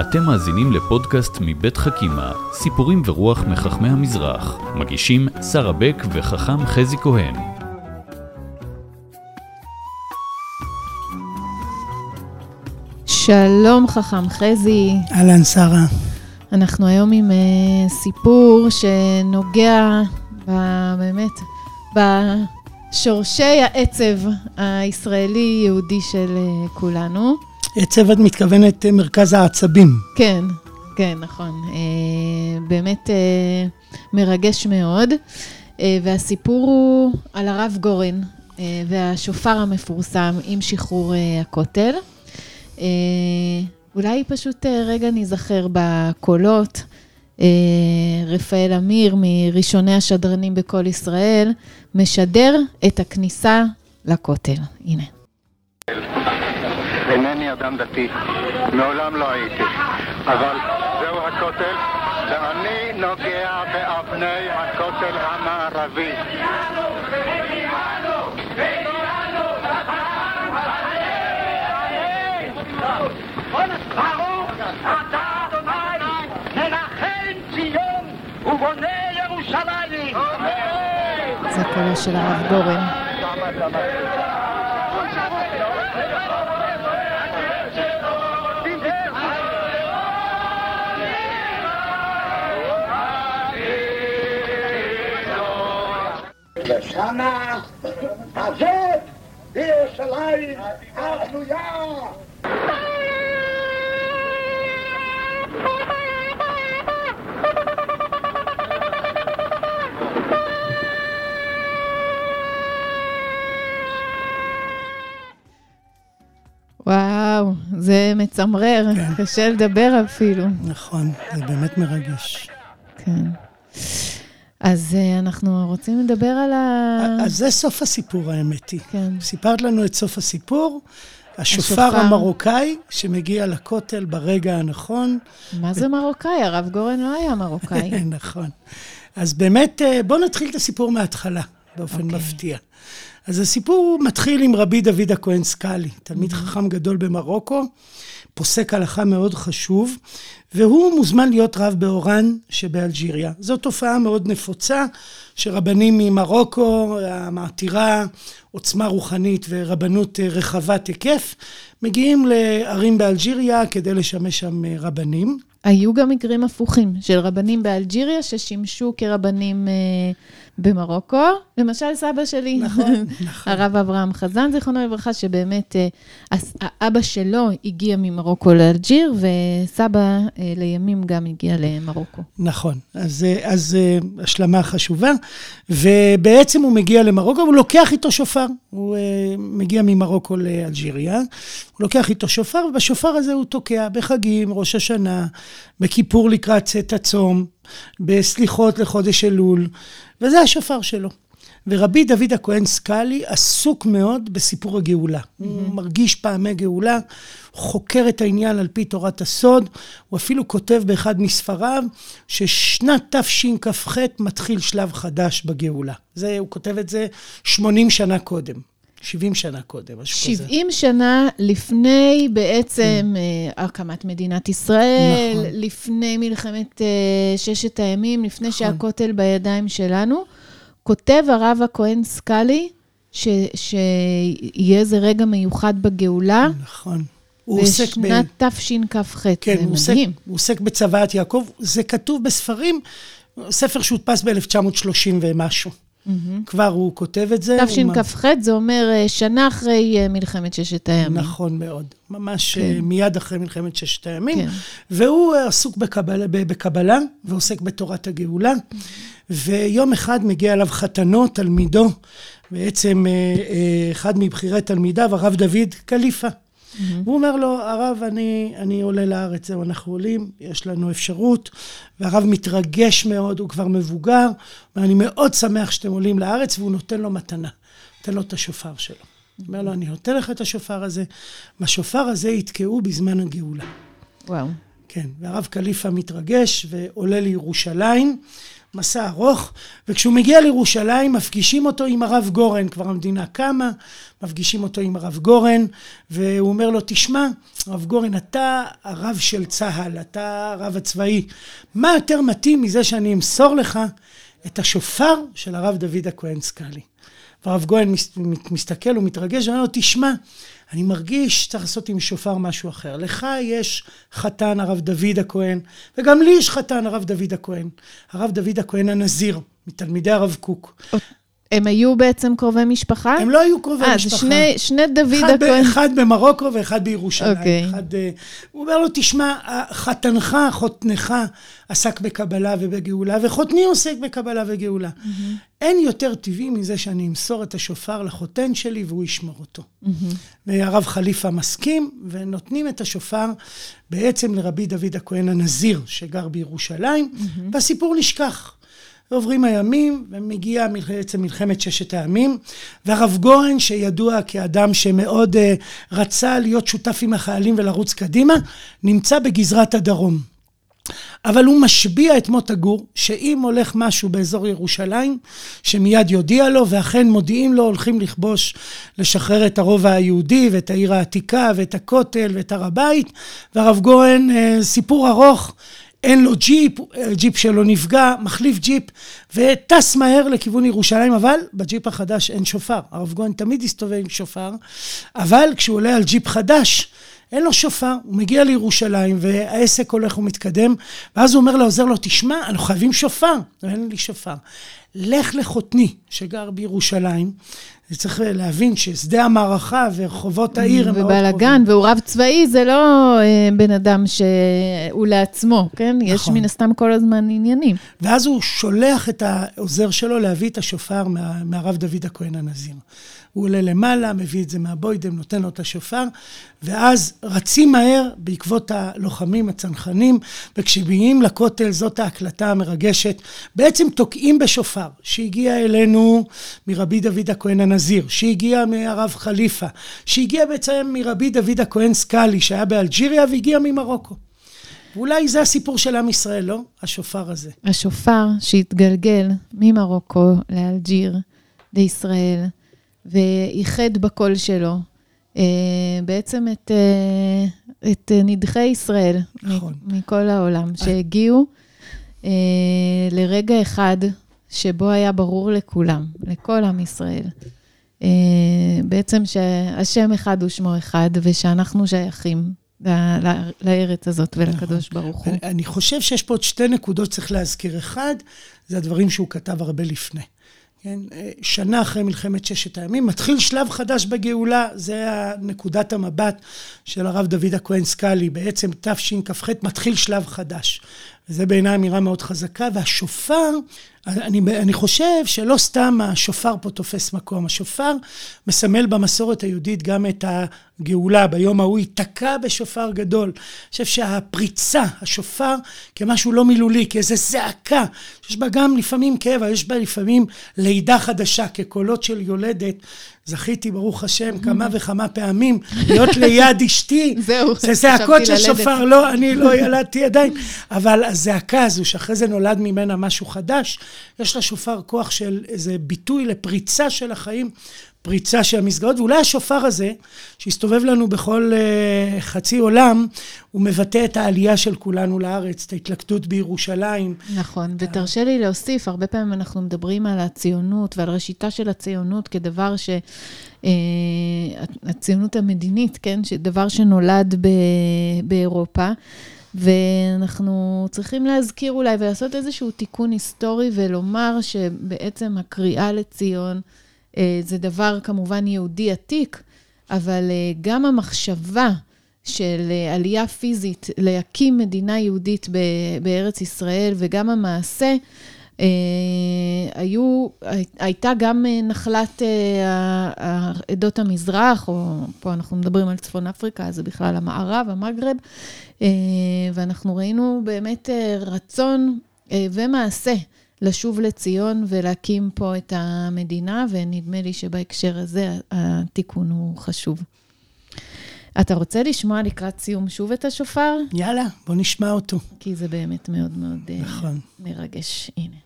אתם מאזינים לפודקאסט מבית חכימה, סיפורים ורוח מחכמי המזרח. מגישים שרה בק וחכם חזי כהן. שלום חכם חזי. אהלן, שרה. אנחנו היום עם uh, סיפור שנוגע ב, באמת בשורשי העצב הישראלי-יהודי של uh, כולנו. עצב את מתכוונת uh, מרכז העצבים. כן, כן, נכון. Uh, באמת uh, מרגש מאוד. Uh, והסיפור הוא על הרב גורן uh, והשופר המפורסם עם שחרור uh, הכותל. Uh, אולי פשוט uh, רגע ניזכר בקולות. Uh, רפאל אמיר, מראשוני השדרנים בקול ישראל, משדר את הכניסה לכותל. הנה. אינני אדם דתי, מעולם לא הייתי, אבל זהו הכותל, ואני נוגע באבני הכותל המערבי. ובונה ירושלים. זה קולו של הרב גורן. ושמה הזאת בירושלים הבנויה. וואו, זה מצמרר, כן. קשה לדבר אפילו. נכון, זה באמת מרגש. כן. אז אה, אנחנו רוצים לדבר על ה... אז זה סוף הסיפור, האמת היא. כן. סיפרת לנו את סוף הסיפור, השופר השופר. המרוקאי שמגיע לכותל ברגע הנכון. מה זה מרוקאי? הרב גורן לא היה מרוקאי. נכון. אז באמת, אה, בואו נתחיל את הסיפור מההתחלה, באופן אוקיי. מפתיע. אז הסיפור מתחיל עם רבי דוד הכהן סקאלי, תלמיד חכם גדול במרוקו, פוסק הלכה מאוד חשוב, והוא מוזמן להיות רב באורן שבאלג'יריה. זו תופעה מאוד נפוצה, שרבנים ממרוקו, המעתירה, עוצמה רוחנית ורבנות רחבת היקף, מגיעים לערים באלג'יריה כדי לשמש שם רבנים. היו גם מקרים הפוכים של רבנים באלג'יריה ששימשו כרבנים אה, במרוקו. למשל, סבא שלי, נכון, נכון. הרב אברהם חזן, זיכרונו לברכה, שבאמת אה, האבא שלו הגיע ממרוקו לאלג'יר, וסבא אה, לימים גם הגיע למרוקו. נכון, אז, אה, אז השלמה חשובה, ובעצם הוא מגיע למרוקו, הוא לוקח איתו שופר, הוא מגיע ממרוקו לאלג'יריה, הוא לוקח איתו שופר, ובשופר הזה הוא תוקע בחגים, ראש השנה, בכיפור לקראת צאת הצום, בסליחות לחודש אלול, וזה השופר שלו. ורבי דוד הכהן סקאלי עסוק מאוד בסיפור הגאולה. הוא מרגיש פעמי גאולה, חוקר את העניין על פי תורת הסוד, הוא אפילו כותב באחד מספריו ששנת תשכ"ח מתחיל שלב חדש בגאולה. זה, הוא כותב את זה 80 שנה קודם, 70 שנה קודם, משהו כזה. 70 שנה לפני בעצם אה, הקמת מדינת ישראל, נכון. לפני מלחמת אה, ששת הימים, לפני שהכותל בידיים שלנו, כותב הרב הכהן סקאלי, ש- שיהיה איזה רגע מיוחד בגאולה, נכון. הוא עוסק ב... בשנת תשכ"ח. כן, זה הוא עוסק, מדהים. הוא עוסק בצוואת יעקב. זה כתוב בספרים, ספר שהודפס ב-1930 ומשהו. כבר הוא כותב את זה. תשכ"ח זה אומר אה, שנה אחרי אה, מלחמת ששת הימים. נכון מאוד. ממש כן. כן. מיד אחרי מלחמת ששת הימים. כן. והוא אה, עסוק בקבלה, ב- בקבלה ועוסק בתורת הגאולה. ויום אחד מגיע אליו חתנו, תלמידו, בעצם אה, אה, אחד מבכירי תלמידיו, הרב דוד קליפה. והוא אומר לו, הרב, אני, אני עולה לארץ, זהו, אנחנו עולים, יש לנו אפשרות. והרב מתרגש מאוד, הוא כבר מבוגר, ואני מאוד שמח שאתם עולים לארץ, והוא נותן לו מתנה. נותן לו את השופר שלו. הוא אומר לו, אני נותן לך את השופר הזה, והשופר הזה יתקעו בזמן הגאולה. וואו. כן, והרב קליפה מתרגש ועולה לירושלים, מסע ארוך, וכשהוא מגיע לירושלים מפגישים אותו עם הרב גורן, כבר המדינה קמה, מפגישים אותו עם הרב גורן, והוא אומר לו, תשמע, הרב גורן, אתה הרב של צה"ל, אתה הרב הצבאי, מה יותר מתאים מזה שאני אמסור לך את השופר של הרב דוד הכהן סקאלי? והרב גורן מסתכל ומתרגש, ואומר לו, תשמע, אני מרגיש שצריך לעשות עם שופר משהו אחר. לך יש חתן הרב דוד הכהן, וגם לי יש חתן הרב דוד הכהן. הרב דוד הכהן הנזיר, מתלמידי הרב קוק. הם היו בעצם קרובי משפחה? הם לא היו קרובי אה, משפחה. אה, זה שני, שני דוד אחד הכהן. ב, אחד במרוקו ואחד בירושלים. אוקיי. אחד, אה, הוא אומר לו, תשמע, חתנך, חותנך, עסק בקבלה ובגאולה, וחותני עוסק בקבלה וגאולה. Mm-hmm. אין יותר טבעי מזה שאני אמסור את השופר לחותן שלי והוא ישמור אותו. Mm-hmm. והרב חליפה מסכים, ונותנים את השופר בעצם לרבי דוד הכהן הנזיר, שגר בירושלים, mm-hmm. והסיפור נשכח. ועוברים הימים, ומגיעה בעצם מלחמת ששת הימים, והרב גורן, שידוע כאדם שמאוד uh, רצה להיות שותף עם החיילים ולרוץ קדימה, נמצא בגזרת הדרום. אבל הוא משביע את מוטה גור, שאם הולך משהו באזור ירושלים, שמיד יודיע לו, ואכן מודיעים לו, הולכים לכבוש, לשחרר את הרובע היהודי, ואת העיר העתיקה, ואת הכותל, ואת הר הבית. והרב גורן, סיפור ארוך, אין לו ג'יפ, ג'יפ שלו נפגע, מחליף ג'יפ, וטס מהר לכיוון ירושלים, אבל בג'יפ החדש אין שופר. הרב גורן תמיד הסתובב עם שופר, אבל כשהוא עולה על ג'יפ חדש, אין לו שופר, הוא מגיע לירושלים והעסק הולך ומתקדם, ואז הוא אומר לעוזר לו, תשמע, אנחנו חייבים שופר. אין לי שופר. לך לחותני, שגר בירושלים, צריך להבין ששדה המערכה ורחובות העיר הם מאוד קרובים. ובלאגן, והוא רב צבאי, זה לא אה, בן אדם שהוא לעצמו, כן? נכון. יש מן הסתם כל הזמן עניינים. ואז הוא שולח את העוזר שלו להביא את השופר מה, מהרב דוד הכהן הנזיר. הוא עולה למעלה, מביא את זה מהבוידם, נותן לו את השופר, ואז רצים מהר בעקבות הלוחמים, הצנחנים, וכשמגיעים לכותל, זאת ההקלטה המרגשת, בעצם תוקעים בשופר, שהגיע אלינו מרבי דוד הכהן הנזיר, שהגיע מהרב חליפה, שהגיע בעצם מרבי דוד הכהן סקאלי, שהיה באלג'יריה והגיע ממרוקו. ואולי זה הסיפור של עם ישראל, לא? השופר הזה. השופר שהתגלגל ממרוקו לאלג'יר, לישראל. ואיחד בקול שלו אה, בעצם את, אה, את נדחי ישראל נכון. מכל העולם, שהגיעו אה, לרגע אחד שבו היה ברור לכולם, לכל עם ישראל, בעצם שהשם אחד הוא שמו אחד, ושאנחנו שייכים לארץ הזאת ולקדוש נכון. ברוך הוא. אני חושב שיש פה עוד שתי נקודות שצריך להזכיר. אחד, זה הדברים שהוא כתב הרבה לפני. כן, שנה אחרי מלחמת ששת הימים, מתחיל שלב חדש בגאולה, זה נקודת המבט של הרב דוד הכהן סקאלי, בעצם תשכ"ח מתחיל שלב חדש. וזה בעיניי אמירה מאוד חזקה, והשופר, אני, אני חושב שלא סתם השופר פה תופס מקום, השופר מסמל במסורת היהודית גם את הגאולה, ביום ההוא ייתקע בשופר גדול. אני חושב שהפריצה, השופר, כמשהו לא מילולי, כאיזו זעקה, שיש בה גם לפעמים כאב, יש בה לפעמים לידה חדשה, כקולות של יולדת. זכיתי, ברוך השם, כמה וכמה פעמים להיות ליד אשתי. זהו, זה זעקות של שופר, לא, אני לא ילדתי עדיין, אבל הזעקה הזו, שאחרי זה נולד ממנה משהו חדש, יש לשופר כוח של איזה ביטוי לפריצה של החיים, פריצה של המסגרות, ואולי השופר הזה, שהסתובב לנו בכל uh, חצי עולם, הוא מבטא את העלייה של כולנו לארץ, את ההתלכדות בירושלים. נכון, ותרשה לי להוסיף, הרבה פעמים אנחנו מדברים על הציונות ועל ראשיתה של הציונות כדבר ש... Uh, הציונות המדינית, כן? דבר שנולד ב... באירופה. ואנחנו צריכים להזכיר אולי ולעשות איזשהו תיקון היסטורי ולומר שבעצם הקריאה לציון אה, זה דבר כמובן יהודי עתיק, אבל אה, גם המחשבה של אה, עלייה פיזית להקים מדינה יהודית בארץ ישראל וגם המעשה, היו, הייתה גם נחלת עדות המזרח, או פה אנחנו מדברים על צפון אפריקה, זה בכלל המערב, המגרב, ואנחנו ראינו באמת רצון ומעשה לשוב לציון ולהקים פה את המדינה, ונדמה לי שבהקשר הזה התיקון הוא חשוב. אתה רוצה לשמוע לקראת סיום שוב את השופר? יאללה, בוא נשמע אותו. כי זה באמת מאוד מאוד אה, נכון. מרגש. הנה.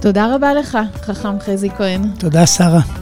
תודה רבה לך, חכם חזי כהן. תודה, שרה.